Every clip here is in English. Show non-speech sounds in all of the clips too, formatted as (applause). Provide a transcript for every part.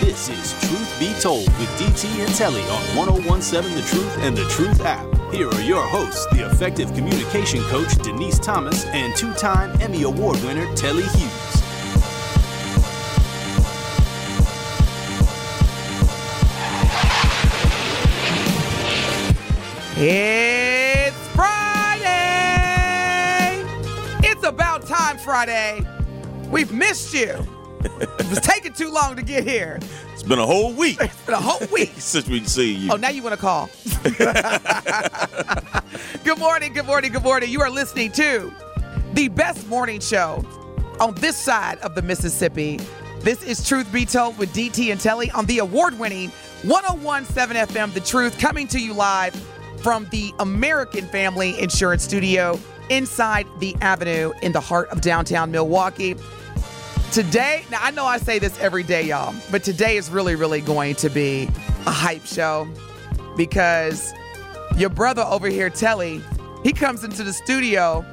This is Truth Be Told with DT and Telly on 1017 The Truth and The Truth app. Here are your hosts, the effective communication coach Denise Thomas and two time Emmy Award winner Telly Hughes. It's Friday. It's about time Friday. We've missed you. It was taking too long to get here. It's been a whole week It's been a whole week. (laughs) since we've seen you. Oh, now you want to call. (laughs) good morning, good morning, good morning. You are listening to the best morning show on this side of the Mississippi. This is Truth Be Told with DT and Telly on the award winning 1017 FM The Truth, coming to you live from the American Family Insurance Studio inside the Avenue in the heart of downtown Milwaukee. Today, now I know I say this every day, y'all, but today is really, really going to be a hype show because your brother over here, Telly, he comes into the studio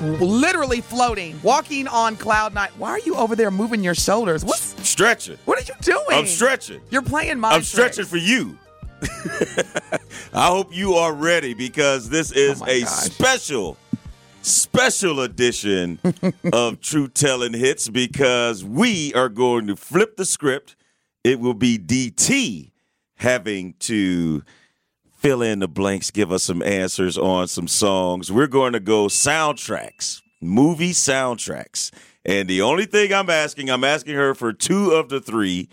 literally floating, walking on cloud nine. Why are you over there moving your shoulders? What's Stretching. what are you doing? I'm stretching. You're playing mind I'm stretching tricks. for you. (laughs) I hope you are ready because this is Oh a gosh. special, special edition (laughs) of True Telling Hits because we are going to flip the script. It will be DT having to fill in the blanks, give us some answers on some songs. We're going to go soundtracks, movie soundtracks. And the only thing I'm asking, I'm asking her for two of the three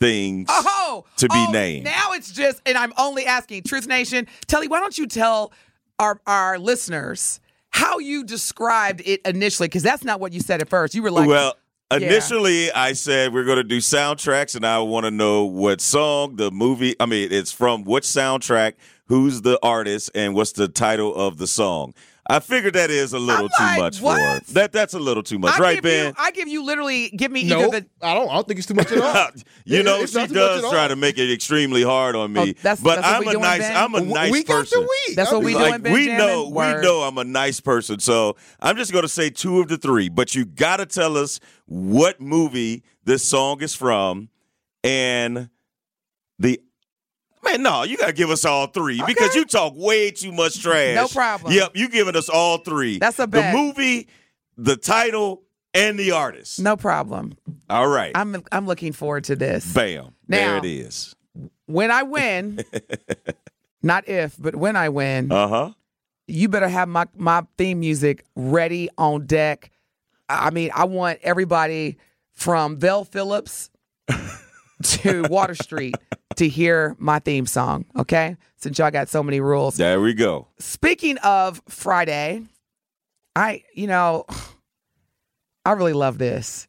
things Oh, to be oh, named. Now it's just, and I'm only asking Truth Nation, Telly, why don't you tell our our listeners how you described it initially? Because that's not what you said at first. You were like, well, yeah. initially I said we're going to do soundtracks, and I want to know what song the movie. I mean, it's from which soundtrack, who's the artist, and what's the title of the song. I figured that is a little I'm too like, much what? for her. That that's a little too much, I right, Ben? You, I give you literally, give me No, either the. I don't. I don't think it's too much at all. (laughs) you Yeah, know, it's she not too much does at try to make it extremely hard on me. Oh, that's- but that's I'm we a doing, nice, Ben? I'm a nice week person. after week. That's what we mean, doing, like we Benjamin? know Word. we know I'm a nice person, so I'm just going to say two of the three. But you got to tell us what movie this song is from, and the man. No, you got to give us all three because you talk way too much trash. No problem. Yep, you giving us all three. That's a the movie, the title, and the artist. No problem. All right, I'm I'm looking forward to this. bam. there it is. When I win, (laughs) not if, but when I win, Uh huh. you better have my my theme music ready on deck. I mean, I want everybody from Vel Phillips (laughs) to Water Street to hear my theme song. Okay, since y'all got so many rules. There we go. Speaking of Friday, I you know, (sighs) I really love this.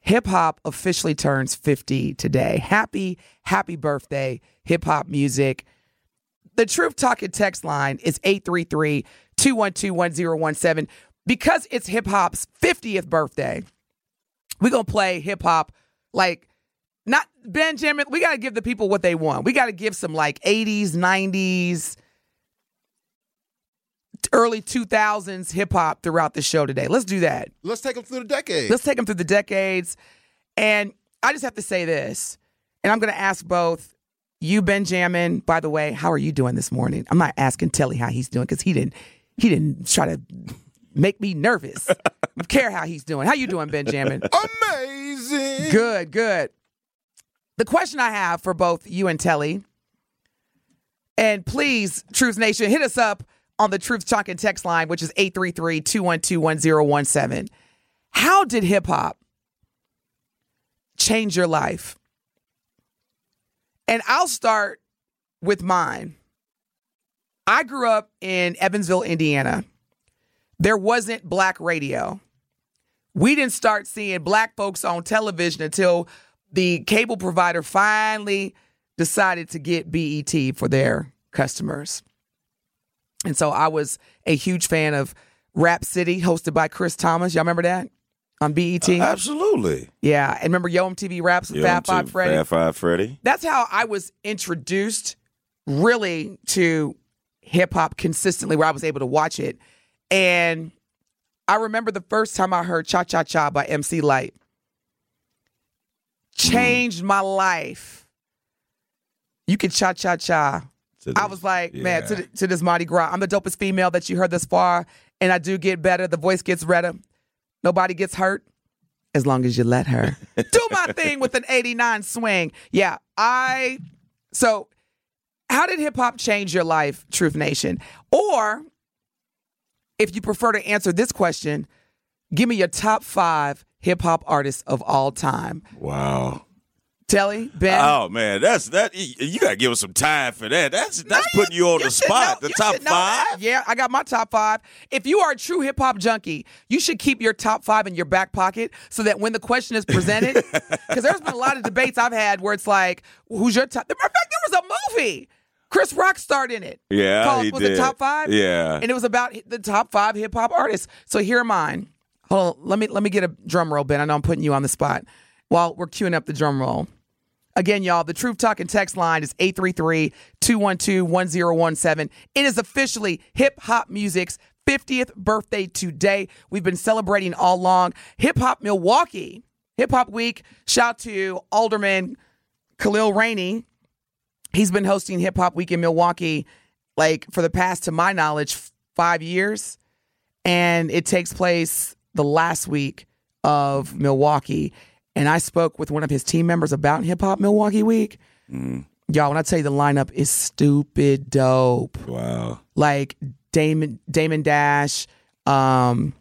Hip hop officially turns 50 today. Happy, happy birthday, hip hop music. The Truth Talking text line is 833 212 1017. Because it's hip hop's 50th birthday, we're going to play hip hop like not Benjamin. We got to give the people what they want. We got to give some like 80s, 90s, early 2000s hip hop throughout the show today. Let's do that. Let's take them through the decades. Let's take them through the decades. And I just have to say this, and I'm going to ask both you, Benjamin. By the way, how are you doing this morning? I'm not asking Telly how he's doing because he didn't. He didn't try to make me nervous. I care how he's doing. How you doing, Benjamin? (laughs) Amazing. Good, good. The question I have for both you and Telly, And please, Truth Nation, hit us up on the Truth Talking text line, which is 833 212 1017. How did hip hop change your life? And I'll start with mine. I grew up in Evansville, Indiana. There wasn't black radio. We didn't start seeing black folks on television until the cable provider finally decided to get BET for their customers. And so I was a huge fan of Rap City, hosted by Chris Thomas. Y'all remember that on BET? Uh, absolutely. yeah, and remember Yo MTV Raps with Yo, Fab. Five Freddy? Fab Five Freddy. That's how I was introduced really to hip hop consistently, where I was able to watch it. And I remember the first time I heard Cha Cha Cha by MC Lyte. Changed my life. You can cha cha cha. I was like, man, to, the, to this Mardi Gras, I'm the dopest female that you heard this far, and I do get better. The voice gets redder. Nobody gets hurt as long as you let her. (laughs) do my thing with an 89 swing. Yeah, I. So, how did hip hop change your life, Truth Nation? Or, if you prefer to answer this question, give me your top five hip hop artists of all time. Wow. Telly, Ben. Oh man, that's that. You you gotta give us some time for that. That's that's putting you on the spot. know- the top five. Yeah, I got my top five. If you are a true hip hop junkie, you should keep your top five in your back pocket so that when the question is presented, (laughs) because there's been a lot of debates I've had where it's like, who's your top? In fact, there was a movie. Chris Rock starred in it. Yeah, called, he was did. top five? Yeah. and it was about the top five hip hop artists. So here are mine. Hold on, let me let me get a drum roll, Ben. I know I'm putting you on the spot while we're queuing up the drum roll. Again, y'all, the Truth Talking text line is 833-212-1017. It is officially hip hop music's 50th birthday today. We've been celebrating all along. Hip Hop Milwaukee, Hip Hop Week. Shout to Alderman Khalif Rainey. He's been hosting Hip Hop Week in Milwaukee like for the past, to my knowledge, five years. And it takes place the last week of Milwaukee. And I spoke with one of his team members about Hip Hop Milwaukee Week. Y'all, when I tell you the lineup is stupid dope. Wow. Like Damon Damon Dash, um,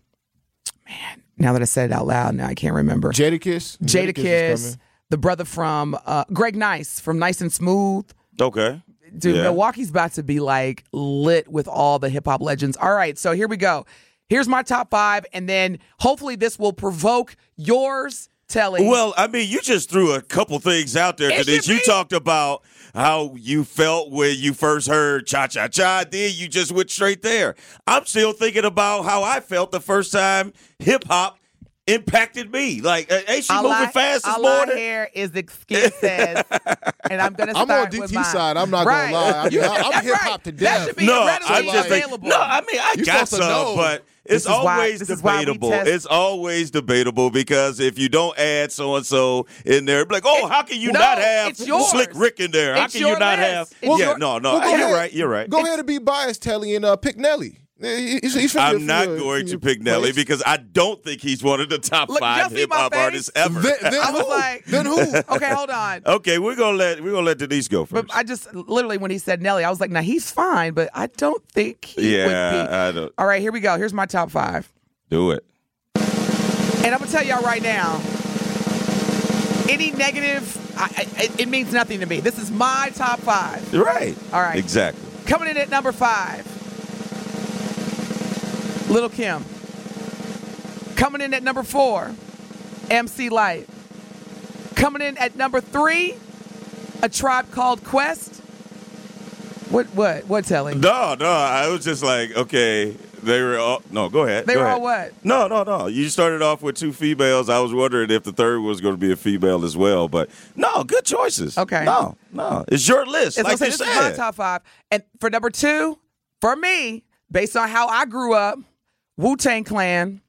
man, now that I said it out loud, now I can't remember. Jadakiss. Jada is Kiss, the brother from uh, Greg Nice from Nice and Smooth. Okay. Dude, Yeah. Milwaukee's about to be like lit with all the hip hop legends. All right, so here we go. Here's my top five, and then hopefully this will provoke yours, Telly. Well, I mean, you just threw a couple things out there, It Denise. You talked about how you felt when you first heard Cha Cha Cha. Then you just went straight there. I'm still thinking about how I felt the first time hip hop impacted me. Like, uh, ain't she all moving I, fast this all I morning? hear is excuses, (laughs) and I'm gonna. I'm start on with DT mine. side. I'm not Right. gonna lie. I, You- (laughs) I'm that's hip hop right. to That death. should be No, I'm just think- available. no. I mean, I You got supposed some, know. but This it's always why debatable. It's always debatable because if you don't add so and so in there, be like, oh, how can you no, not have. Slick Rick in there? How It's can you not list. have? It's yeah, your- no, no, Well, you're ahead. right. You're right. Go ahead and be biased, Telly, and uh, pick Nelly. He's, he's, he's from your- I'm not your- going to pick Nelly place. because I don't think he's one of the top Look, y'all five hip my hop face? artists ever. Then, then I was who? like- then who? (laughs) okay, hold on. okay, we're gonna let we're gonna let Denise go But first. I just literally when he said Nelly, I was like, now he's fine, but I don't think he would yeah, be. I don't All right, here we go. Here's my top five. do it. And I'm gonna tell y'all right now, any negative, I, I, it- it means nothing to me. This is my top five. Right. All right. Exactly. Coming in at number five, Little Kim. Coming in at number four, MC Lyte. Coming in at number three, A Tribe Called Quest. What? What? What? Telling? No, no. I was just like, okay, they were all. No, go ahead. They go were ahead. all what? No, no, no. You started off with two females. I was wondering if the third was going to be a female as well, but no, good choices. Okay. No, no. It's your list, As I like said, you this is my top five. And for number two, for me, based on how I grew up, Wu Tang Clan.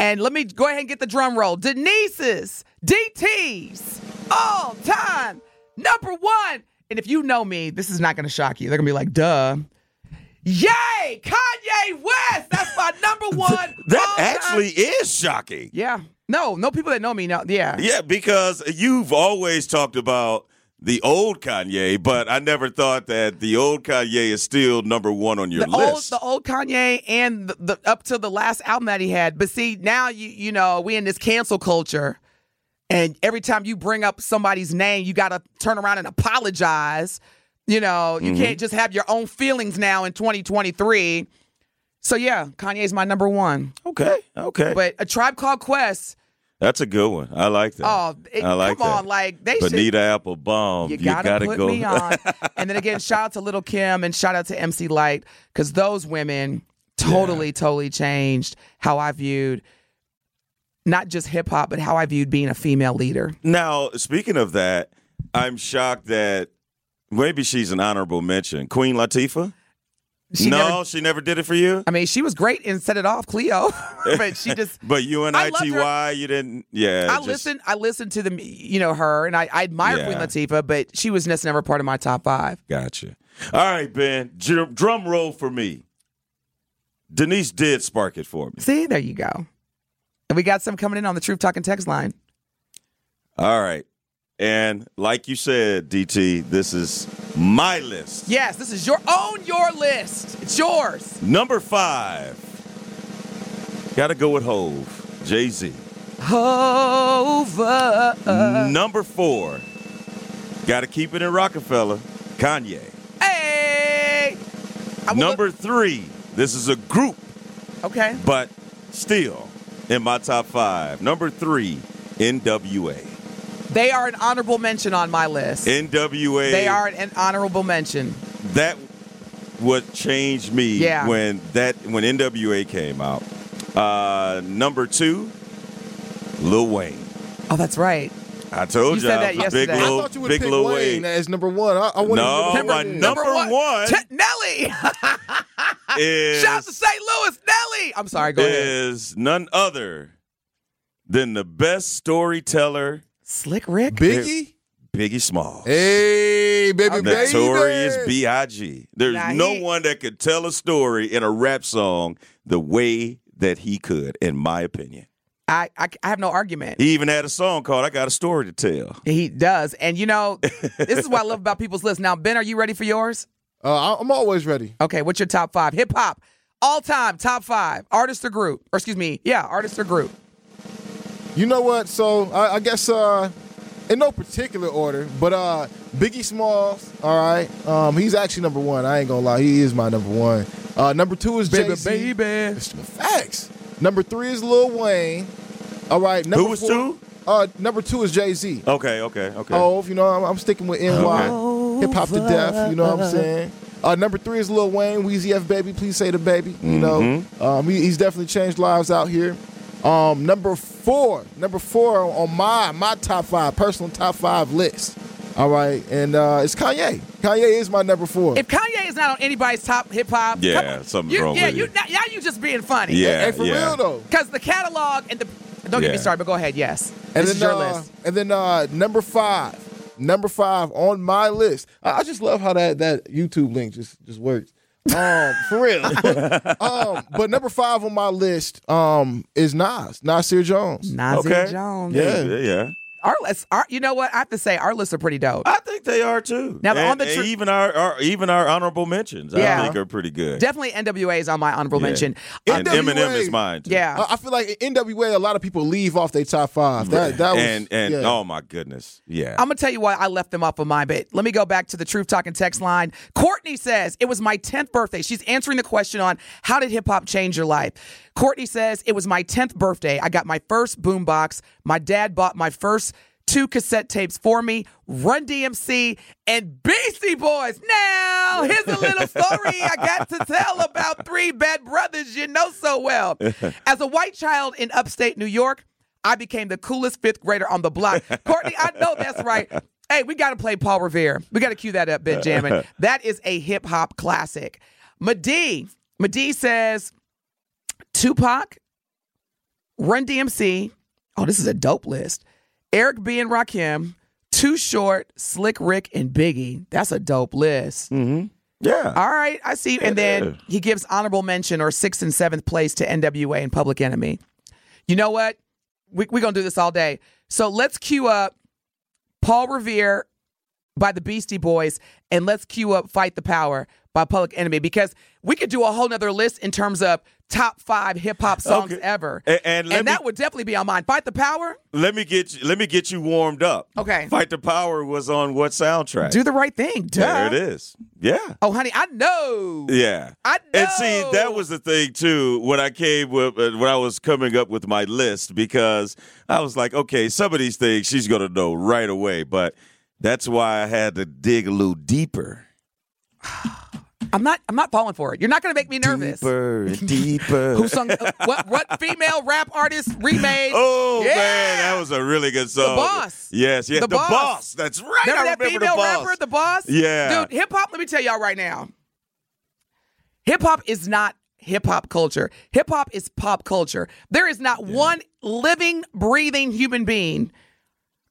And let me go ahead and get the drum roll. Denise's, DT's, all time number one. And if you know me, this is not going to shock you. They're going to be like, duh. Yay! Kanye West! That's my number (laughs) one. That actually is shocking. Yeah. No, no people that know me know. Yeah. Yeah, because you've always talked about the old Kanye, but I never thought that the old Kanye is still number one on your the old, list. the old Kanye and the, the up to the last album that he had. But see, now you you know we in this cancel culture, and every time you bring up somebody's name, you got to turn around and apologize. You know, you mm-hmm. can't just have your own feelings now in 2023. So yeah, Kanye's my number one. okay, okay, But a tribe called Quest. That's a good one. I like that. Oh, it, I like come that. on, like they should. Bonita Applebaum. You You, gotta, put go. me on. (laughs) and then again, shout out to Little Kim and shout out to MC Lyte because those women totally, totally changed how I viewed not just hip hop, but how I viewed being a female leader. now, speaking of that, I'm shocked that maybe she's an honorable mention. Queen Latifah. She no, never- she never did it for you. I mean, she was great and set it off, Cleo, (laughs) but she just. (laughs) But you and I loved her. ITY, you didn't. Yeah, I just- listened. I listened to the, you know, her, and I, I admire Yeah. Queen Latifah, but she was just never part of my top five. Gotcha. All right, Ben. Dr- drum roll for me. Denise did spark it for me. See, there you go. And we got some coming in on the Truth Talking text line. All right. And like you said, DT, this is my list. Yes, this is your own your list. It's yours. Number five. Got to go with Hove, Jay Z. Over. Number four. Got to keep it in Rockefeller, Kanye. Hey. Number three. This is a group, okay. but still in my top five. Number three, NWA. They are an honorable mention on my list. NWA. they are an honorable mention. that what changed me Yeah. when that when NWA came out. Uh, number two, Lil Wayne. Oh, that's right. I told You you, said that big yesterday. I thought you would big pick Lil Wayne Wayne as number one. I, I No, to my number one T- Nelly. (laughs) is Shout out to St. Louis, Nelly. I'm sorry. Go ahead. is none other than the best storyteller, Slick Rick. Biggie. Biggie Smalls. Hey, baby, baby. Notorious B.I.G. There's Now no he- one that could tell a story in a rap song the way that he could, in my opinion. I, I I have no argument. He even had a song called "I Got a Story to Tell." He does, and you know, (laughs) this is what I love about people's lists. Now, Ben, are you ready for yours? Uh, I- I'm always ready. Okay, what's your top five hip hop all time top five artist or group? Or excuse me, yeah, artist or group. You know what? So I, I guess uh, in no particular order, but uh, Biggie Smalls. All right, um, he's actually number one. I ain't gonna lie, he is my number one. Uh, number two is baby, Jay Z. Facts. Number three is Lil Wayne. All right. Number Who was four- two? Uh, number two is Jay Z. Okay, okay, okay. Oh, you know, I'm, I'm sticking with NY. Hip hop to death, you know what I'm saying? Uh, number three is Lil Wayne, Weezy F Baby, please say the baby. You know, Mm-hmm. um, he, he's definitely changed lives out here. Um, number four, number four on my my top five, personal top five list. All right, and uh, it's Kanye. Kanye is my number four. If Kanye is not on anybody's top hip hop, Yeah, come on. something's you, wrong yeah, with you. you. Now, now you just being funny. Yeah. hey, for real though. Because the catalog and the don't get me started, but go ahead. Yes, And this is then, your uh, list. And then uh, number five, number five on my list. I, I just love how that that YouTube link just just works. Um, for real. (laughs) um, but number five on my list um is Nas, Nasir Jones. Nasir okay. Jones. Yeah. yeah, yeah. Our lists, our, you know what? I have to say, our lists are pretty dope. I think they are too. Now, and, on the and tr- even our, our even our honorable mentions, Yeah. I think are pretty good. Definitely NWA is on my honorable Yeah. mention. and NWA. Eminem is mine too. Yeah. I, I feel like NWA, a lot of people leave off their top five. That that was and and yeah. oh my goodness, yeah. I'm gonna tell you why I left them off of mine, but let me go back to the Truth Talking text line. Courtney says it was my 10th birthday. She's answering the question on how did hip hop change your life. Courtney says it was my 10th birthday. I got my first boombox. My dad bought my first two cassette tapes for me, Run DMC and Beastie Boys. Now, here's a little (laughs) story I got to tell about three bad brothers you know so well. (laughs) As a white child in upstate New York, I became the coolest fifth grader on the block. Courtney, I know that's right. Hey, we got to play Paul Revere. We got to cue that up, Ben Jammin. (laughs) That is a hip hop classic. Medee, Medee says Tupac, Run DMC. Oh, this is a dope list. Eric B. and Rakim, Too Short, Slick Rick, and Biggie. That's a dope list. Mm-hmm. yeah. All right, I see. And then he gives honorable mention or sixth and seventh place to NWA and Public Enemy. You know what? We're we going to do this all day. So let's cue up Paul Revere, by the Beastie Boys, and let's cue up Fight the Power by Public Enemy because we could do a whole nother list in terms of top five hip hop songs Okay. ever. A- and let me- that would definitely be on mine. Fight the Power, Let me get you, let me get you warmed up. Okay. Fight the Power was on what soundtrack? do the right thing. Duh. there it is. Yeah. Oh, honey, I know. Yeah. I And see, that was the thing too when I came with uh, when I was coming up with my list because I was like, okay, some of these things she's gonna know right away, but that's why I had to dig a little deeper. (sighs) (sighs) (sighs) I'm not. I'm not falling for it. You're not going to make me nervous. Deeper deeper. (laughs) Who sung? uh, what? What (laughs) female rap artist remade? Oh Yeah. man, that was a really good song. The boss. Yes, yes, The the, Boss. boss. That's right. Remember I that remember female the boss. rapper, the boss? Yeah. Dude, hip hop, let me tell y'all right now. Hip hop is not hip hop culture. Hip hop is pop culture. There is not one living, breathing human being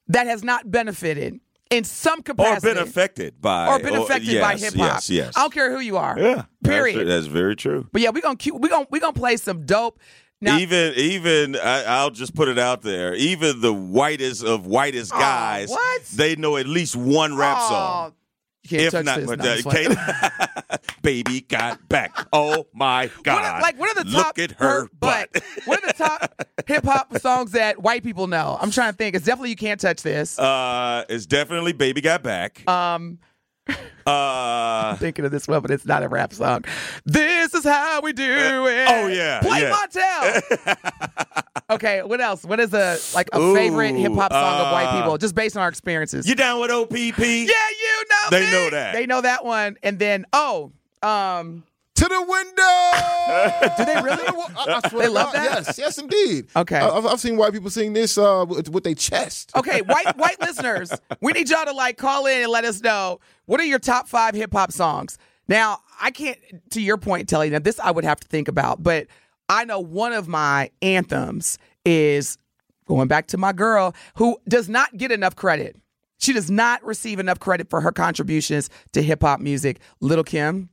that has not benefited in some capacity, or been affected by or been affected by yes, hip hop. Yes, yes. I don't care who you are. yeah. Period. That's, that's very true. But yeah, we're gonna we're gonna we're gonna play some dope. Now, even even I, I'll just put it out there. Even the whitest of whitest Aw, guys, what? they know at least one rap Aw, song. You can't If touch not, this. but, uh, I'm just playing. Kate- (laughs) baby got back. Oh my (laughs) What God! are, like, what are the top? Look at her butt. what are the top (laughs) hip hop songs that white people know? I'm trying to think. It's definitely you can't touch this. uh, it's definitely baby got back. Um, (laughs) Uh, thinking of this one, but it's not a rap song. This is how we do it. oh, yeah, play yeah. Montell. (laughs) okay, what else? What is a like a Ooh, favorite hip hop song of white uh, people, just based on our experiences? you down with OPP? yeah, you know. They me. know that. They know that one. And then oh, um, To the window. do they really? (laughs) I, I swear They love God, that? Yes, yes, indeed. Okay. I, I've, I've seen white people sing this uh, with, with their chest. Okay, white white listeners, we need y'all to like call in and let us know what are your top five hip hop songs. Now, I can't to your point, Telly. Now, this I would have to think about, but I know one of my anthems is going back to my girl who does not get enough credit. She does not receive enough credit for her contributions to hip hop music, Little Kim.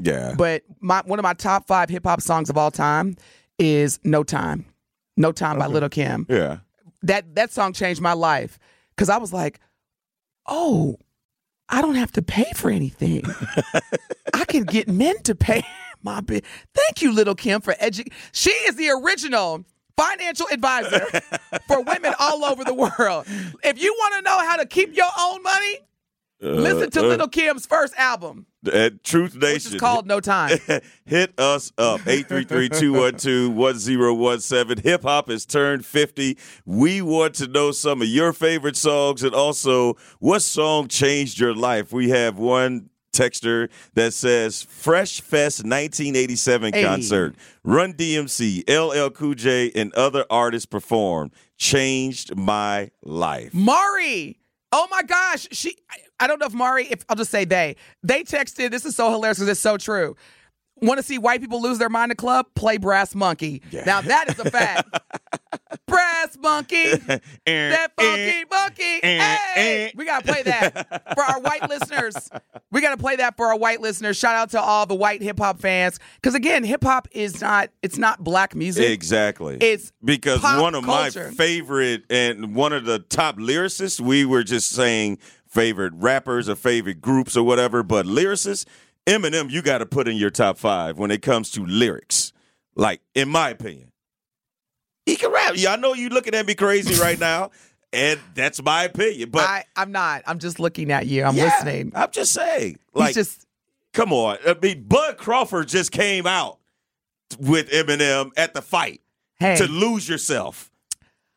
Yeah. But my one of my top five hip hop songs of all time is No Time. No Time by Little Kim yeah. that that song changed my life because I was like, oh, I don't have to pay for anything. I can get men to pay (laughs) my bill. Thank you, little Kim, for edu. She is the original financial advisor for women all over the world. If you want to know how to keep your own money, listen to Uh, uh, Little Kim's first album, at Truth which Nation. is called No Time. (laughs) Hit us up 833-212-1017. Hip hop has turned 50. We want to know some of your favorite songs and also what song changed your life. We have one texter that says Fresh Fest 1987 Hey. concert. Run DMC, LL Cool J and other artists performed. Changed my life. Mari. Oh my gosh. She I- don't know if Mari, if I'll just say they. They texted, this is so hilarious because it's so true. Want to see white people lose their mind in club? Play Brass Monkey. Now that is a fact. (laughs) Brass Monkey. (laughs) Eh, that eh, funky monkey. Eh, hey, we gotta play that for our white listeners. We gotta play that for our white listeners. Shout out to all the white hip hop fans. Because again, hip hop is not it's not black music. Exactly. It's because one of culture. my favorite and one of the top lyricists, we were just saying favorite rappers or favorite groups or whatever, but lyricists, Eminem, you got to put in your top five when it comes to lyrics. Like, in my opinion, he can rap. Yeah, I know you looking at me crazy right (laughs) now, and that's my opinion. But I, I'm not. I'm just looking at you. I'm yeah, listening. I'm just saying, like, He's just come on. I mean, Bud Crawford just came out with Eminem at the fight hey. to lose yourself.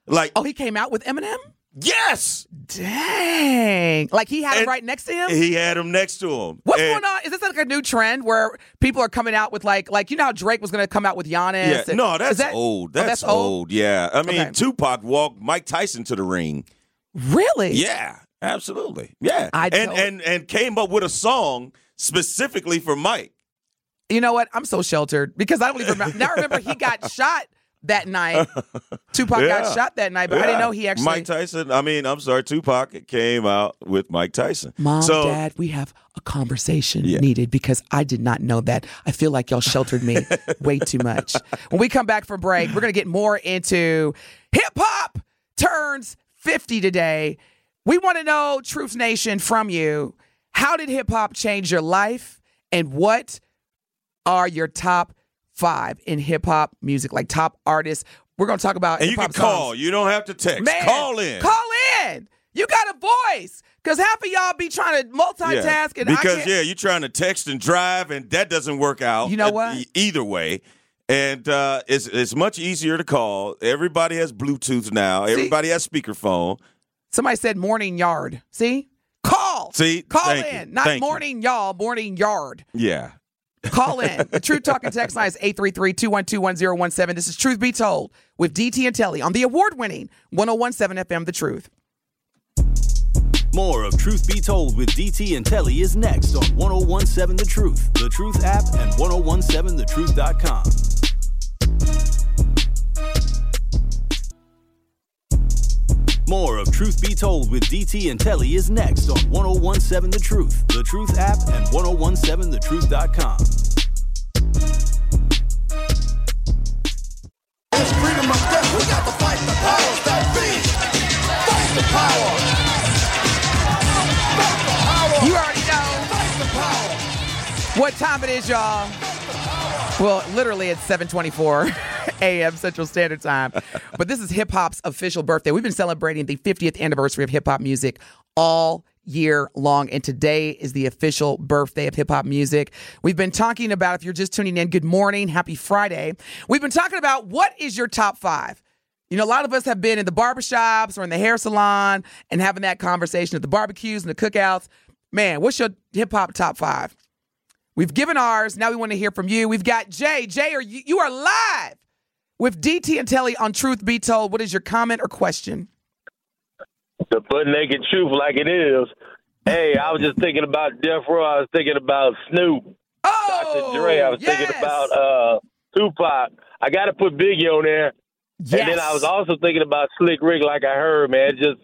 Like, oh, he came out with Eminem. Yes, Dang! Like he had him right next to him. he had him next to him. What's And- going on? Is this like a new trend where people are coming out with like, like you know how Drake was going to come out with Giannis? Yeah, no, that's that- oh, old. oh, That's, that's old? old. Yeah, I mean, Okay. Tupac walked Mike Tyson to the ring. Really? Yeah, absolutely. Yeah, I and don't- and and came up with a song specifically for Mike. You know what? I'm so sheltered because I don't even remember. now remember he got (laughs) shot that night. (laughs) Tupac got shot that night, but I didn't know he actually. Mike Tyson. I mean, I'm sorry, Tupac came out with Mike Tyson. Mom, so, Dad, we have a conversation Yeah. needed because I did not know that. I feel like y'all sheltered me (laughs) way too much. When we come back from break, we're going to get more into hip hop turns 50 today. We want to know, Truth Nation, from you. How did hip hop change your life? And what are your top five in hip hop music, like top artists? We're going to talk about And you can call. songs. You don't have to text. Man, call in. Call in. You got a voice. Because half of y'all be trying to multitask. And I because yeah, you're trying to text and drive, and that doesn't work out. You know what? e- Either way. And uh, it's it's much easier to call. Everybody has Bluetooth now. Everybody has speakerphone. Somebody said morning yard. See? Call. See? Call Thank in. you. Not Thank you. morning y'all, morning yard. Yeah. Call in. The Truth Talking text line is 833-212-1017. This is Truth Be Told with DT and Telly on the award-winning 1017 FM The Truth. More of Truth Be Told with DT and Telly is next on 1017 The Truth, The Truth app, and 1017thetruth.com. More of Truth Be Told with DT and Telly is next on 1017 The Truth, The Truth app, and 1017thetruth.com. It's freedom of death. We got to fight the powers that be. Fight the power. Fight the power. You already know Fight the power. what time it is, y'all. Well, literally it's 724 a.m. (laughs) Central Standard Time. But this is hip hop's official birthday. We've been celebrating the 50th anniversary of hip hop music all year long. And today is the official birthday of hip hop music. We've been talking about, if you're just tuning in, good morning, happy Friday. We've been talking about what is your top five? You know, a lot of us have been in the barbershops or in the hair salon and having that conversation at the barbecues and the cookouts. Man, what's your hip hop top five? We've given ours. Now we want to hear from you. We've got Jay. Jay, are you, you are live with DT and Telly on Truth Be Told. What is your comment or question? the butt naked truth like it is. Hey, I was just thinking about Death Row. I was thinking about Snoop, Oh, Dr. Dre. I was yes. thinking about uh, Tupac. I got to put Biggie on there. yes. And then I was also thinking about Slick Rick, like I heard, man. Just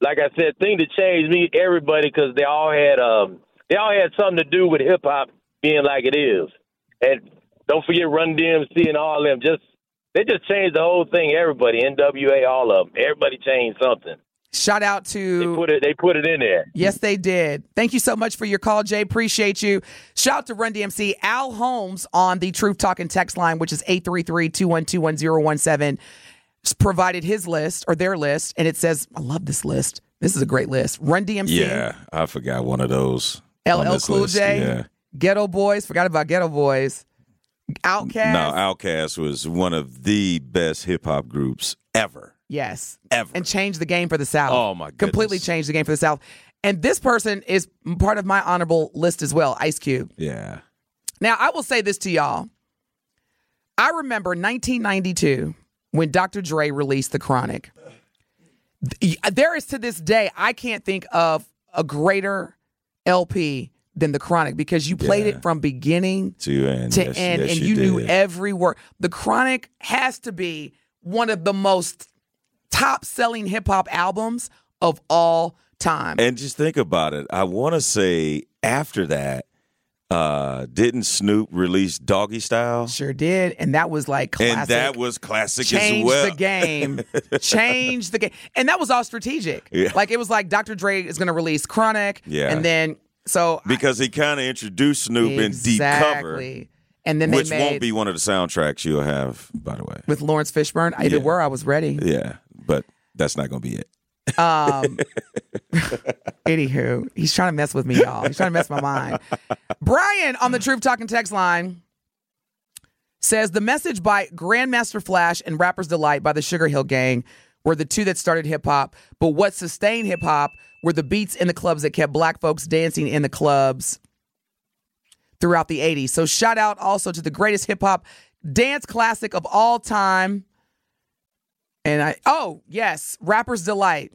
like I said, thing to change me, everybody, because they all had um, they all had something to do with hip hop being like it is. And don't forget Run DMC and all them. Just they just changed the whole thing. Everybody, NWA, all of them. Everybody changed something. Shout out They to put it. They put it in there. Yes, they did. Thank you so much for your call, Jay. Appreciate you. Shout out to Run DMC. Al Holmes on the Truth Talking text line, which is 833-212-1017, s- provided his list or their list, and it says, I love this list. This is a great list. Run DMC, Yeah. I forgot one of those. on LL Cool. J, Yeah. Geto Boys. Forgot about Geto Boys. Outkast. No, Outkast was one of the best hip hop groups ever. Yes. Ever. And changed the game for the South. Oh, my Completely changed the game for the South. And this person is part of my honorable list as well, Ice Cube. Yeah. Now, I will say this to y'all. I remember 1992 when Dr. Dre released The Chronic. There is to this day, I can't think of a greater LP than The Chronic because you played Yeah. it from beginning To end. to yes, end yes, and you, knew every word. The Chronic has to be one of the most top selling hip hop albums of all time. And just think about it. I want to say after that, uh, didn't Snoop release Doggy Style? sure did. And that was like classic. And that was classic changed as well. the game. changed the game. (laughs) And that was all strategic. Yeah. Like it was like Dr. Dre is going to release Chronic. Yeah. And then, so. because he kind of introduced Snoop in Deep Cover, And then they which made won't be one of the soundtracks you'll have, by the way. with Laurence Fishburne. If Yeah. it were, I was ready. Yeah, but that's not going to be it. Um, (laughs) anywho, he's trying to mess with me, y'all. He's trying to mess my mind. Brian on the Truth Talking text line says the message by Grandmaster Flash and Rapper's Delight by the Sugar Hill Gang were the two that started hip hop, but what sustained hip hop were the beats in the clubs that kept black folks dancing in the clubs throughout the 80s. So shout out also to the greatest hip hop dance classic of all time. And I oh, yes, Rapper's Delight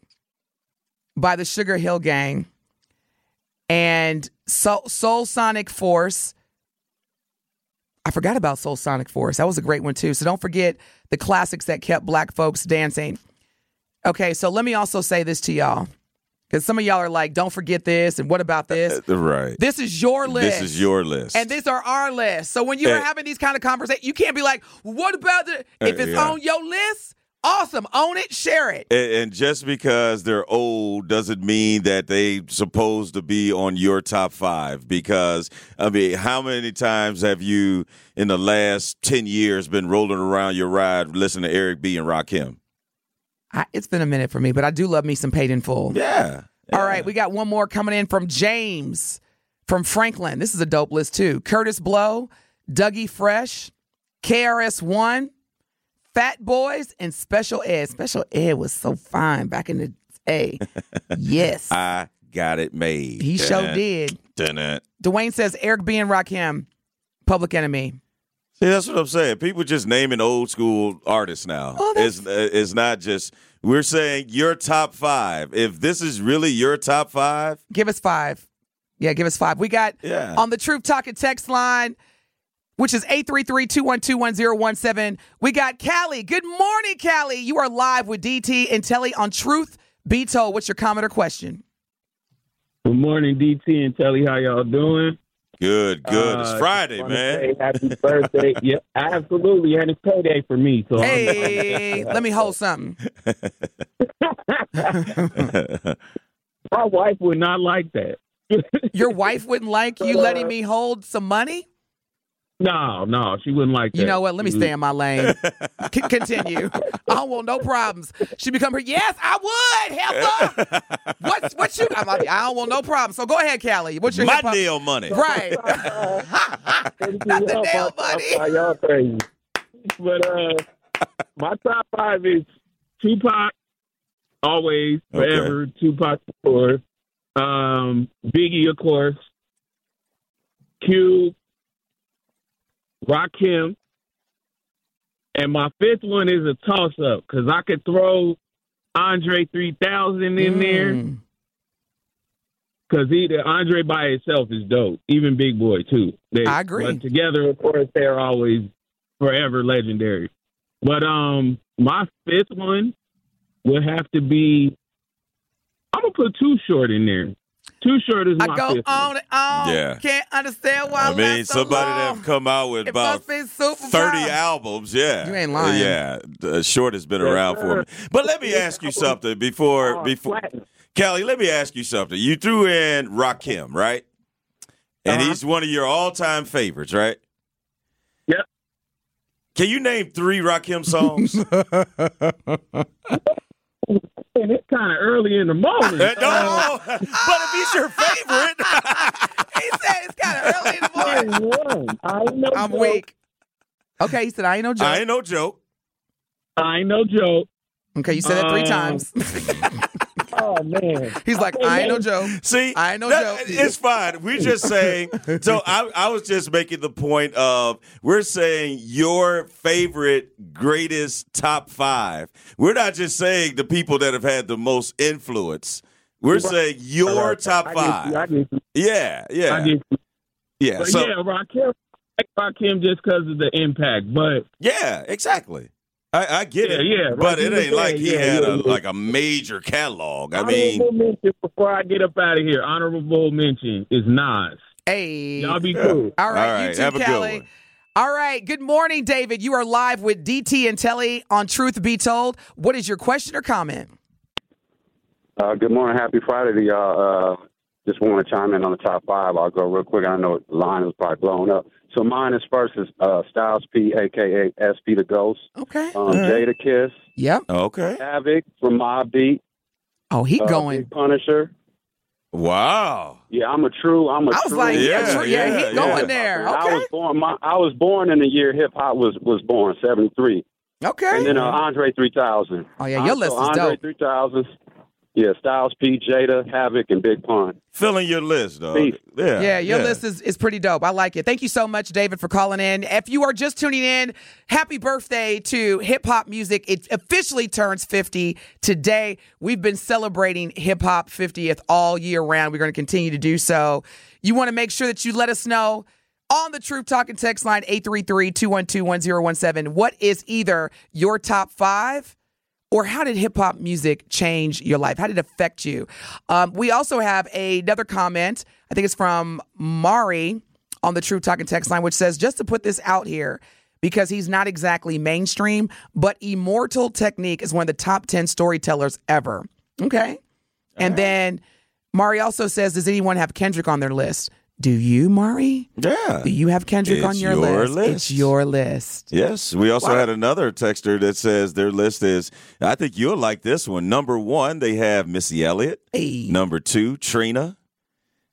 by the Sugar Hill Gang and Soul, Soul Sonic Force. I forgot about Soul Sonic Force. That was a great one too. So don't forget the classics that kept black folks dancing. Okay, so let me also say this to y'all. Because some of y'all are like, don't forget this, and what about this? Right. This is your list. This is your list. And these are our list. So when you're Eh. having these kind of conversations, you can't be like, what about the if Eh, it's yeah. on your list, Awesome. Own it, share it. And, and just because they're old doesn't mean that they supposed to be on your top five. Because I mean, how many times have you in the last ten years been rolling around your ride listening to Eric B and Rakim? I, it's been a minute for me, but I do love me some paid in full. Yeah. All right, we got one more coming in from James from Franklin. This is a dope list too. Kurtis Blow, Dougie Fresh, KRS One, Fat Boys, and Special Ed. Special Ed was so fine back in the day. (laughs) yes, I got it made. he sure did. Dun-dun. Dwayne says Eric B and Rakim, Public Enemy. See, that's what I'm saying. People just naming old school artists now. Oh, it's uh, it's not just we're saying your top five. If this is really your top five, Give us five. Yeah, give us five. We got Yeah. on the Truth Talking text line, which is 833-212-1017. We got Callie. Good morning, Callie. You are live with DT and Telly on Truth Be Told. What's your comment or question? Good morning, DT and Telly. How y'all doing? Good, good. it's Uh, Friday, just wanna man. Happy birthday! (laughs) yeah, absolutely, and it's payday for me. So Hey, (laughs) let me hold something. (laughs) my wife would not like that. Your wife wouldn't like you letting me hold some money? No, no, she wouldn't like that. You know what? Let me stay in my lane. (laughs) C- continue. I don't want no problems. She become her. Yes, I would. Help her. What's what you? I'm like, I don't want no problems. So go ahead, Callie. What's your My hip-hop- deal money. Right. (laughs) (laughs) Not the damn money. Y'all crazy. But uh, my top five is Tupac, always, Okay. forever. Tupac, of course. Um, Biggie, of course. Q, Rakim. And my fifth one is a toss up because I could throw Andre 3000 in there Mm. because either Andre by itself is dope, even Big Boy too. They, I agree. But together, of course, they're always forever legendary. But um, my fifth one would have to be. I'm gonna put Too Short in there. Too Short is my I go fifth on and on. Yeah. Can't understand why I, I mean, so somebody that long. have come out with It about must be super 30 fly. albums, yeah. You ain't lying. Yeah, the short has been Yes, around for me. But let me ask you something before Oh, before platinum. Kelly, let me ask you something. You threw in Rakim, right? And Uh-huh. he's one of your all-time favorites, right? Yep. Can you name three Rakim songs? (laughs) And it's kind of early in the morning. Uh, (laughs) no, (laughs) but if he's your favorite, (laughs) He said it's kind of early in the morning. I ain't no I'm joke. weak. Okay, he said I ain't no joke. I ain't no joke. I ain't no joke. okay, you said that three Um, times. Oh man. He's like, I ain't no joke. See, I ain't no that- joke. It's fine. We're just saying. So I, I was just making the point of we're saying your favorite, greatest top five. We're not just saying the people that have had the most influence. We're saying your top I get you, I five. get you. Yeah, I yeah, get you. yeah. But So yeah, Rakim, I like Rakim just because of the impact. But yeah, exactly. I, I get Yeah, it. yeah, But right. it ain't like he Yeah, had yeah, a yeah. like a major catalog. I honorable mean, mention before I get up out of here. Honorable mention is Nas. Hey. Y'all be cool. All right, All right, you too, have a good Kelly. one. All right, good morning, David. You are live with DT and Telly on Truth Be Told. What is your question or comment? Uh, good morning. Happy Friday to y'all. Uh, just want to chime in on the top five. I'll go real quick. I know the line is probably blown up. So mine is first is uh, Styles P, a.k.a. SP the Ghost. Okay. Um, Jada Kiss, Yep. okay. Havoc from Mobb Deep. Oh, he uh, going. Big Punisher. Wow. Yeah, I'm a true. I'm a I was true. like, yeah, Yeah, true- yeah, yeah, he going yeah. there. I was born. My, I was born in the year hip hop was was born, seventy three, Okay. and then uh, Andre three thousand. Oh, yeah, your list is Andre dope. three thousand. Yeah, Styles P, Jada, Havoc, and Big Pun. Filling your list, though. Peace. Yeah. Yeah, your list is, is pretty dope. I like it. Thank you so much, David, for calling in. If you are just tuning in, happy birthday to hip hop music. It officially turns 50 today. We've been celebrating hip hop 50th all year round. We're going to continue to do so. You want to make sure that you let us know on the Truth Talking text line 833 212 1017 what is either your top five or how did hip hop music change your life? How did it affect you? Um, we also have another comment. I think it's from Mari on the True Talking text line, which says, just to put this out here, because he's not exactly mainstream, but Immortal Technique is one of the top 10 storytellers ever. Okay. And then Mari also says, Does anyone have Kendrick on their list? Do you, Mari? Yeah. Do you have Kendrick on It's your, your list? list. It's your list. Yes, we also Why- had another texter that says their list is. I think you'll like this one. Number one, they have Missy Elliott. Hey. Number two, Trina.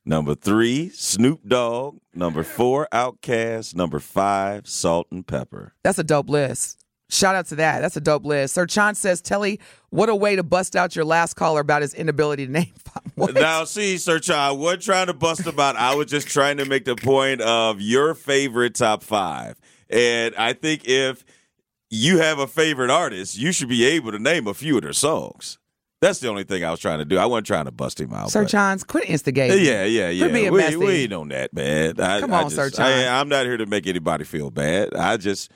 Number three, Snoop Dogg. Number four, Outkast. Number five, Salt-N-Pepa. That's a dope list. Shout out to that. That's a dope list. Sir Chan says, Telly, what a way to bust out your last caller about his inability to name five. (laughs) What? Now, see, Sir Child, I wasn't trying to bust them out. I was just trying to make the point of your favorite top five. And I think if you have a favorite artist, you should be able to name a few of their songs. That's the only thing I was trying to do. I wasn't trying to bust him out. Sir but- Chans, quit instigating. Yeah, yeah, yeah. Quit being we, messy. we ain't on that, man. I, Come I on, just, Sir John. I, I'm not here to make anybody feel bad. I just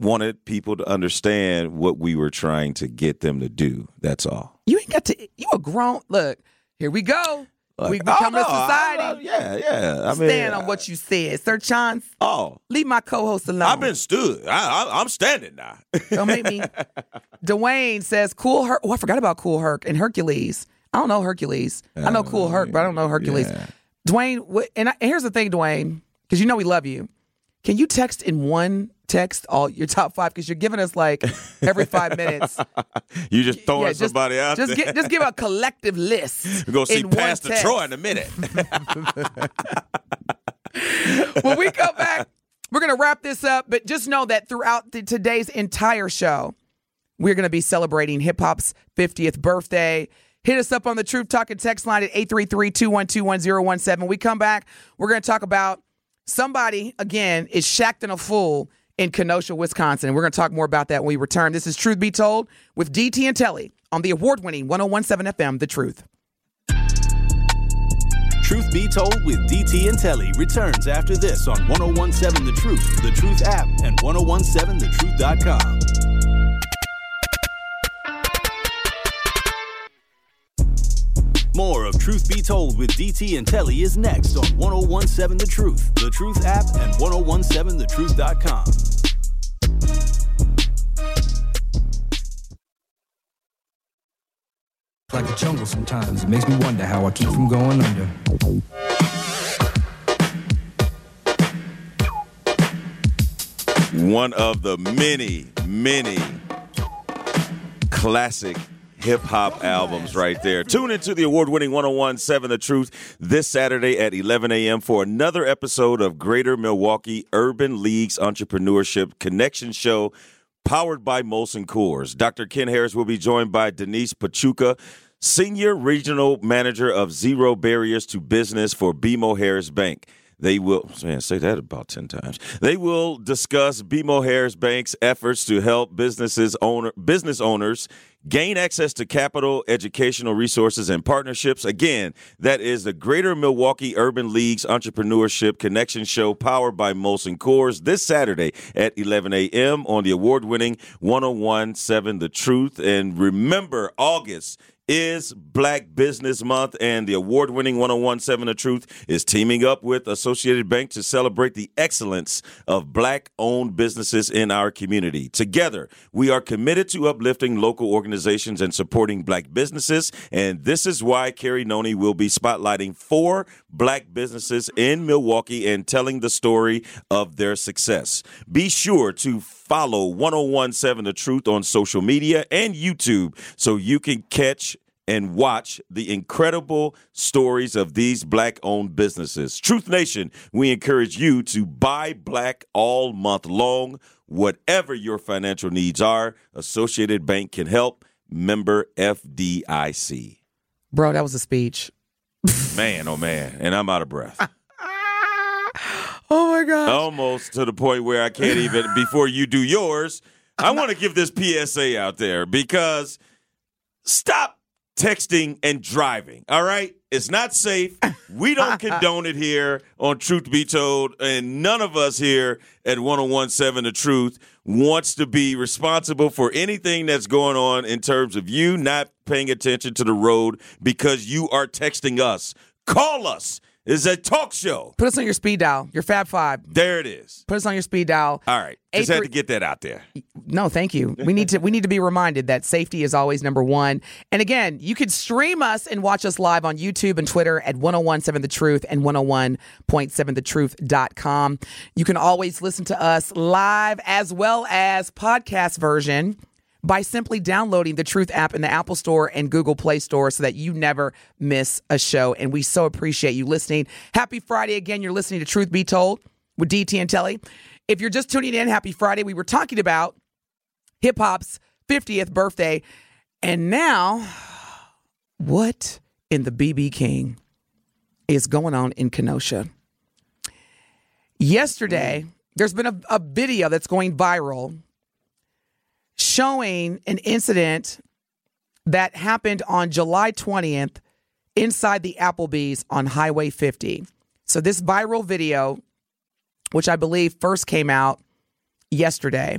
wanted people to understand what we were trying to get them to do. That's all. You ain't got to. You a grown. Look, here we go. we become oh, a no, I- society. I- yeah, yeah. I mean, Stand on what you said, Sir Chans. Oh, Leave my co-host alone. I've been stood. I, I, I'm standing now. Don't make me. (laughs) Dwayne says, "Cool Herc." Oh, I forgot about Cool Herc and Hercules. I don't know Hercules. I know Cool Herc, but I don't know Hercules. yeah. Dwayne, and, I, and here's the thing, Dwayne, because you know we love you. Can you text in one text all your top five? Because you're giving us like every five minutes. (laughs) you just throwing Yeah, just- somebody out just there. Just give a collective list. (laughs) We're gonna see Pastor. Troy in a minute. (laughs) when we come back, we're going to wrap this up, but just know that throughout the, today's entire show, we're going to be celebrating hip hop's 50th birthday. Hit us up on the Truth Talking text line at 833 212 1017. We come back, we're going to talk about somebody, again, is shacked in a fool in Kenosha, Wisconsin. We're going to talk more about that when we return. This is Truth Be Told with DT and Telly on the award winning 1017 FM, The Truth. Truth Be Told with DT and Telly returns after this on 1017 The Truth, The Truth app, and 1017thetruth.com. More of Truth Be Told with DT and Telly is next on 1017 The Truth, The Truth app, and 1017thetruth.com. jungle sometimes. It makes me wonder how I keep from going under. One of the many, many classic hip hop oh, albums right there. Tune into the award winning 1017 The Truth this Saturday at 11 a.m. for another episode of Greater Milwaukee Urban League's Entrepreneurship Connection Show powered by Molson Coors. Dr. Ken Harris will be joined by Denise Pachuca. Senior Regional Manager of Zero Barriers to Business for BMO Harris Bank. They will, man, say that about 10 times. They will discuss BMO Harris Bank's efforts to help businesses owner, business owners gain access to capital, educational resources, and partnerships. Again, that is the Greater Milwaukee Urban League's Entrepreneurship Connection Show powered by Molson Coors this Saturday at 11 a.m. on the award winning 1017 The Truth. And remember, August is Black Business Month, and the award winning 1017 The Truth is teaming up with Associated Bank to celebrate the excellence of black owned businesses in our community. Together, we are committed to uplifting local organizations and supporting black businesses, and this is why Carrie Noni will be spotlighting four black businesses in Milwaukee and telling the story of their success. Be sure to follow 1017 The Truth on social media and YouTube so you can catch and watch the incredible stories of these black owned businesses. Truth Nation, we encourage you to buy black all month long. Whatever your financial needs are, Associated Bank can help. Member FDIC. Bro, that was a speech. Man, oh man, and I'm out of breath. (laughs) Oh my God. Almost to the point where I can't even, (laughs) before you do yours, I want to give this PSA out there because stop texting and driving, all right? It's not safe. We don't (laughs) condone it here on Truth Be Told, and none of us here at 1017 The Truth wants to be responsible for anything that's going on in terms of you not paying attention to the road because you are texting us. Call us is a talk show. Put us on your speed dial, your Fab Five. There it is. Put us on your speed dial. All right. Just had to get that out there. No, thank you. We need to we need to be reminded that safety is always number one. And again, you can stream us and watch us live on YouTube and Twitter at 1017 The Truth and 101.7thetruth.com. You can always listen to us live as well as podcast version by simply downloading the Truth app in the Apple Store and Google Play Store so that you never miss a show. And we so appreciate you listening. Happy Friday again. You're listening to Truth Be Told with DT and Telly. If you're just tuning in, happy Friday. We were talking about hip hop's 50th birthday. And now, what in the BB King is going on in Kenosha? Yesterday, there's been a, a video that's going viral showing an incident that happened on July 20th inside the Applebee's on Highway 50. So, this viral video, which I believe first came out yesterday,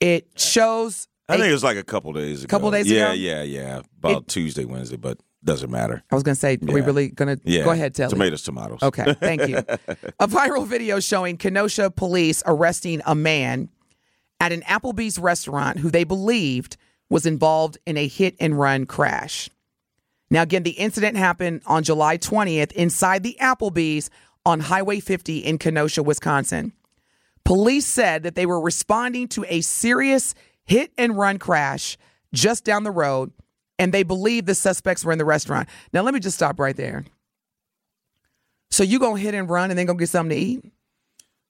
it shows. I a- think it was like a couple days ago. Couple days yeah, ago? Yeah, yeah, yeah. About It- Tuesday, Wednesday, but doesn't matter. I was going to say, are we really going to Yeah. go ahead, Telly? Tomatoes, tomatoes. Okay, thank you. (laughs) a viral video showing Kenosha police arresting a man at an Applebee's restaurant who they believed was involved in a hit and run crash. Now, again, the incident happened on July 20th inside the Applebee's on Highway 50 in Kenosha, Wisconsin. Police said that they were responding to a serious hit and run crash just down the road, and they believe the suspects were in the restaurant. Now, let me just stop right there. So you gonna hit and run and then go get something to eat?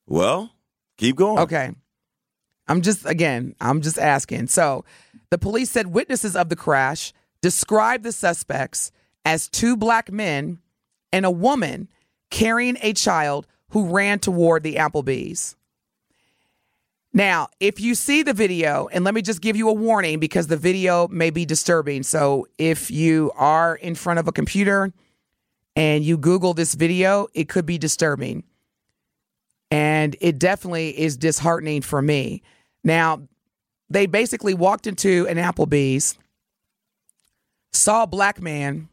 Well, keep going. Okay. I'm just again, I'm just asking. So the police said witnesses of the crash described the suspects as two black men and a woman carrying a child who ran toward the Applebee's. Now, if you see the video, and let me just give you a warning because the video may be disturbing. So if you are in front of a computer and you Google this video, it could be disturbing. And it definitely is disheartening for me. Now, they basically walked into an Applebee's, saw a black man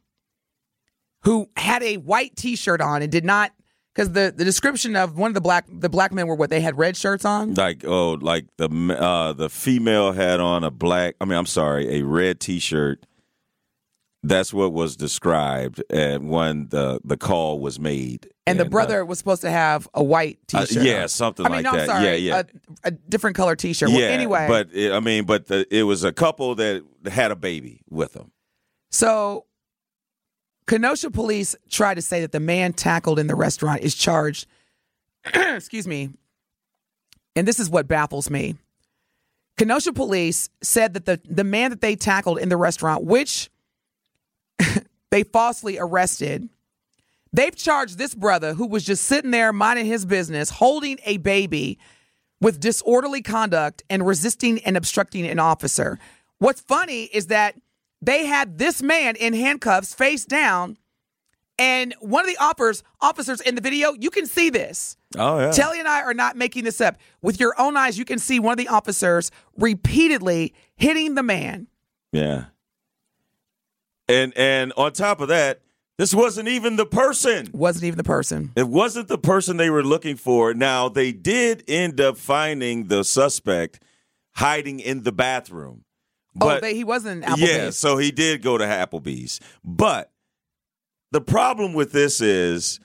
who had a white t-shirt on and did not because the, the description of one of the black the black men were what they had red shirts on. Like oh, like the uh, the female had on a black. I mean, I'm sorry, a red T-shirt. That's what was described when the the call was made. And the uh, brother was supposed to have a white uh, t-shirt. yeah, something I mean, like no, I'm that. sorry, Yeah, yeah. A, a different color t-shirt. yeah, Well, anyway, but it, I mean, but the, it was a couple that had a baby with them. So, Kenosha police try to say that the man tackled in the restaurant is charged. (clears throat) excuse me. And this is what baffles me. Kenosha police said that the, the man that they tackled in the restaurant, which (laughs) they falsely arrested, they've charged this brother who was just sitting there minding his business, holding a baby with disorderly conduct and resisting and obstructing an officer. What's funny is that they had this man in handcuffs face down and one of the offers, officers in the video, you can see this. Oh yeah. Telly and I are not making this up. With your own eyes, you can see one of the officers repeatedly hitting the man. Yeah. And and on top of that, this wasn't even the person. Wasn't even the person. It wasn't the person they were looking for. Now they did end up finding the suspect hiding in the bathroom. oh, they, he wasn't Applebee's. Yeah, so he did go to Applebee's. But the problem with this is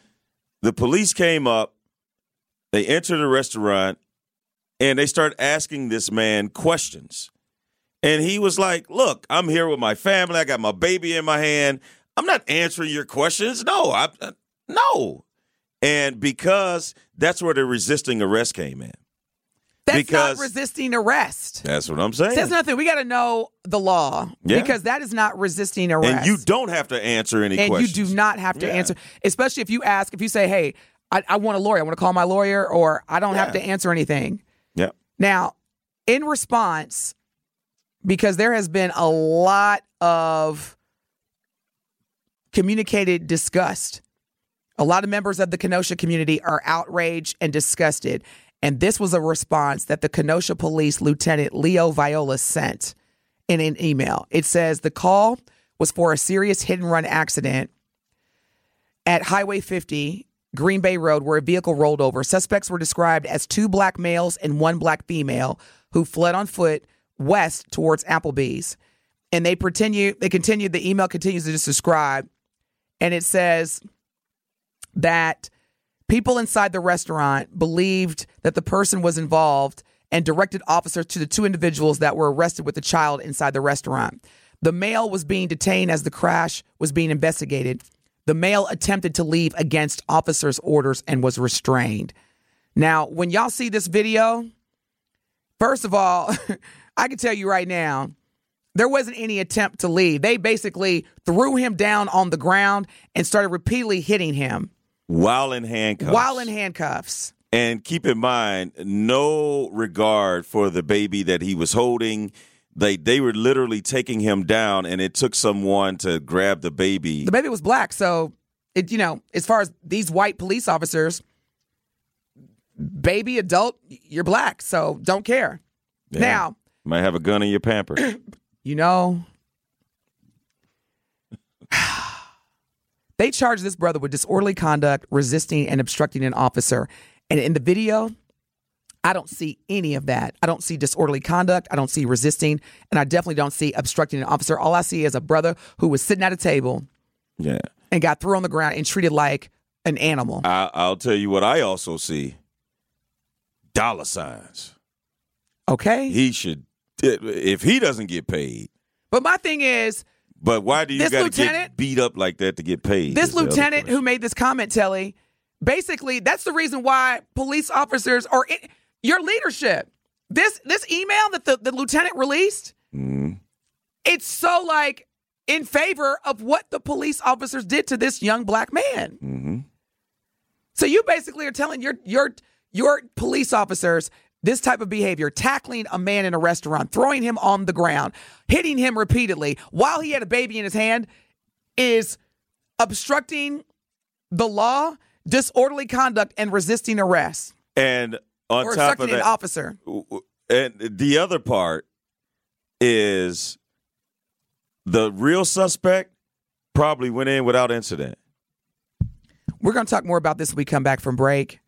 the police came up, they entered the restaurant, and they start asking this man questions. And he was like, Look, I'm here with my family. I got my baby in my hand. I'm not answering your questions. No, I, uh, no. And because that's where the resisting arrest came in. That's because- not resisting arrest. That's what I'm saying. Says nothing. We got to know the law Yeah. because that is not resisting arrest. and you don't have to answer any and questions. you do not have to Yeah. answer, especially if you ask, if you say, "Hey, I, I want a lawyer. I want to call my lawyer," or "I don't have to answer anything." Yep. Now, in response, because there has been a lot of communicated disgust, a lot of members of the Kenosha community are outraged and disgusted. And this was a response that the Kenosha Police Lieutenant Leo Viola sent in an email. It says the call was for a serious hit and run accident. at Highway 50, Green Bay Road, where a vehicle rolled over. Suspects were described as two black males and one black female who fled on foot west towards Applebee's. And they continue, they continued, the email continues to just describe, and it says that people inside the restaurant believed that the person was involved and directed officers to the two individuals that were arrested with the child inside the restaurant. The male was being detained as the crash was being investigated. The male attempted to leave against officers' orders and was restrained. Now, when y'all see this video, first of all, (laughs) I can tell you right now, there wasn't any attempt to leave. They basically threw him down on the ground and started repeatedly hitting him While in handcuffs. while in handcuffs. And keep in mind, no regard for the baby that he was holding. They they were literally taking him down, and it took someone to grab the baby. The baby was black, so it you know, as far as these white police officers, baby, adult, you're black, so don't care. Yeah. Now, Might have a gun in your pamper. (clears throat) you know, (sighs) they charged this brother with disorderly conduct, resisting and obstructing an officer. And in the video, I don't see any of that. I don't see disorderly conduct. I don't see resisting. And I definitely don't see obstructing an officer. All I see is a brother who was sitting at a table yeah. and got thrown on the ground and treated like an animal. I, I'll tell you what I also see dollar signs. Okay. He should, if he doesn't get paid. But my thing is, But why do you This got to lieutenant- get beat up like that to get paid? this is the other lieutenant who made this comment, Telly, basically that's the reason why police officers are in, your leadership. This this email that the, the lieutenant released, Mhm. it's so like in favor of what the police officers did to this young black man. Mhm. So you basically are telling your your your police officers this type of behavior, tackling a man in a restaurant, throwing him on the ground, hitting him repeatedly while he had a baby in his hand, is obstructing the law, disorderly conduct, and resisting arrest And on or top of obstructing an officer. and the other part is the real suspect probably went in without incident. We're going to talk more about this when we come back from break.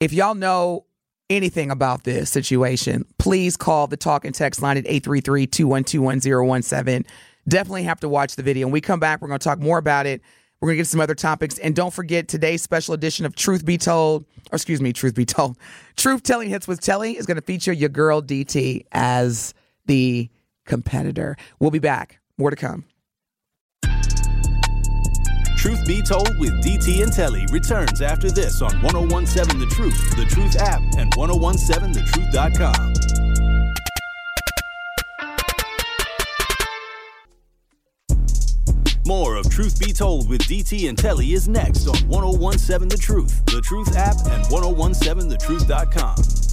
If y'all know anything about this situation, please call the talk and text line at 833 212 1017. Definitely have to watch the video. When we come back, we're going to talk more about it. We're going to get some other topics. And don't forget today's special edition of Truth Be Told, or excuse me, Truth Be Told. (laughs) Truth Telling Hits with Telly is going to feature your girl DT as the competitor. We'll be back. More to come. Truth Be Told with DT and Telly returns after this on 1017 The Truth, The Truth app, and 1017thetruth.com. More of Truth Be Told with DT and Telly is next on 1017 The Truth, The Truth app, and 1017thetruth.com.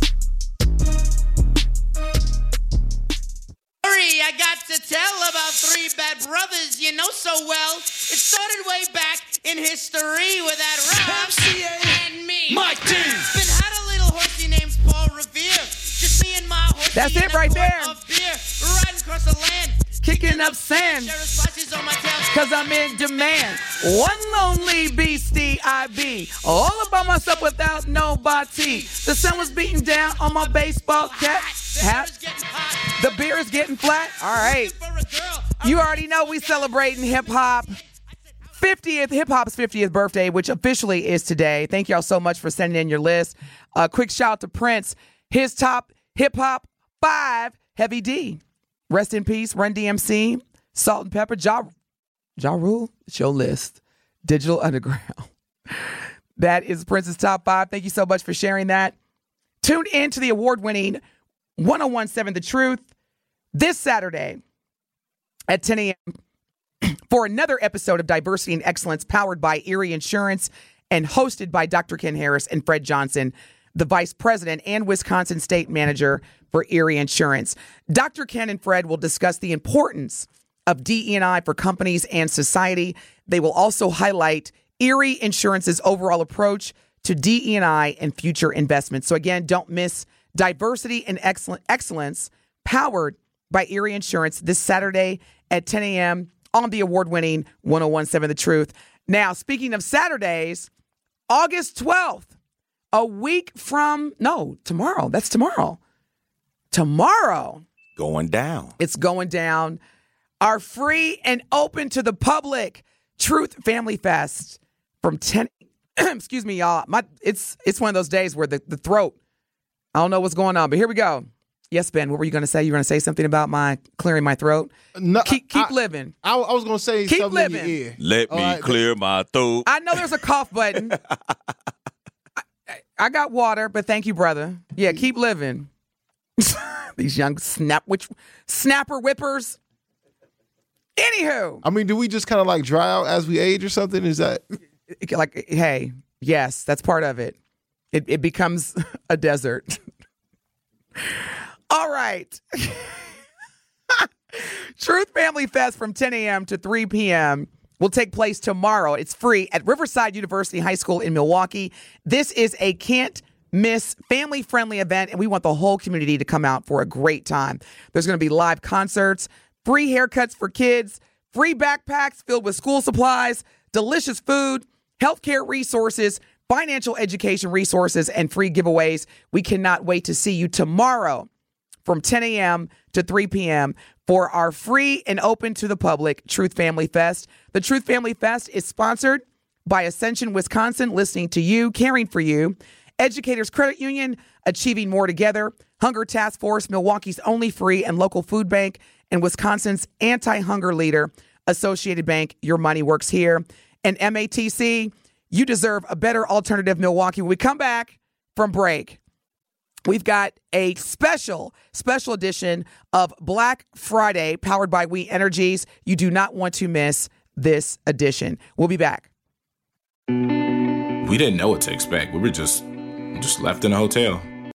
I got to tell about three bad brothers you know so well. It started way back in history with that Rob and me. Mike D. Been had a little horsey named Paul Revere. Just me and my horsey That's it right there. Of beer, riding across the land. Kicking up sand. Sheriff splashes on my tail. Cause I'm in demand. One lonely beastie I be. All about myself without nobody. The sun was beating down on my baseball cap. The beer is getting flat. All right. You already know we celebrating hip hop. 50th hip hop's 50th birthday, which officially is today. Thank y'all so much for sending in your list. A quick shout out to Prince. His top hip hop five, Heavy D. Rest in peace, Run DMC, Salt and Pepper, Ja, ja Rule. It's your list. Digital Underground. (laughs) That is Prince's top five. Thank you so much for sharing that. Tune in to the award winning 1017 The Truth this Saturday at 10 a.m. (clears throat) for another episode of Diversity and Excellence powered by Erie Insurance and hosted by Dr. Ken Harris and Fred Johnson, the Vice President and Wisconsin State Manager for Erie Insurance. Dr. Ken and Fred will discuss the importance of DE&I for companies and society. They will also highlight Erie Insurance's overall approach to DE&I and future investments. So again, don't miss Diversity and Excell- Excellence powered by Erie Insurance this Saturday at 10 a.m. on the award-winning 1017 The Truth. Now, speaking of Saturdays, August 12th, a week from, no, tomorrow. That's tomorrow. Tomorrow, Going down. it's going down. Our free and open to the public Truth Family Fest from 10 (clears throat) excuse me y'all. My it's it's one of those days where the, the throat I don't know what's going on, but here we go. Yes, Ben, what were you going to say? You were going to say something about my clearing my throat? No, keep keep I- living. I, I was gonna say Keep something in living. your ear. Let All me right, clear my throat. I know there's a cough button. (laughs) I, I got water, but thank you, brother. Yeah, mm. keep living. (laughs) These young snap which snapper whippers. Anywho, I mean, do we just kind of like dry out as we age or something? Is that like, hey, yes, that's part of it. It, it becomes (laughs) a desert. All right. (laughs) Truth Family Fest from 10 a.m. to 3 p.m. will take place tomorrow. It's free at Riverside University High School in Milwaukee. This is a can't miss family friendly event, and we want the whole community to come out for a great time. There's going to be live concerts, free haircuts for kids, free backpacks filled with school supplies, delicious food, healthcare resources, financial education resources, and free giveaways. We cannot wait to see you tomorrow from 10 a.m. to 3 p.m. for our free and open to the public Truth Family Fest. The Truth Family Fest is sponsored by Ascension, Wisconsin, listening to you, caring for you, Educators Credit Union, Achieving More Together, Hunger Task Force, Milwaukee's only free and local food bank, and Wisconsin's anti hunger leader, Associated Bank. Your money works here. And MATC, you deserve a better alternative, Milwaukee. When we come back from break, We've got a special, special edition of Black Friday powered by We Energies. You do not want to miss this edition. We'll be back. We didn't know what to expect. We were just just left in a hotel.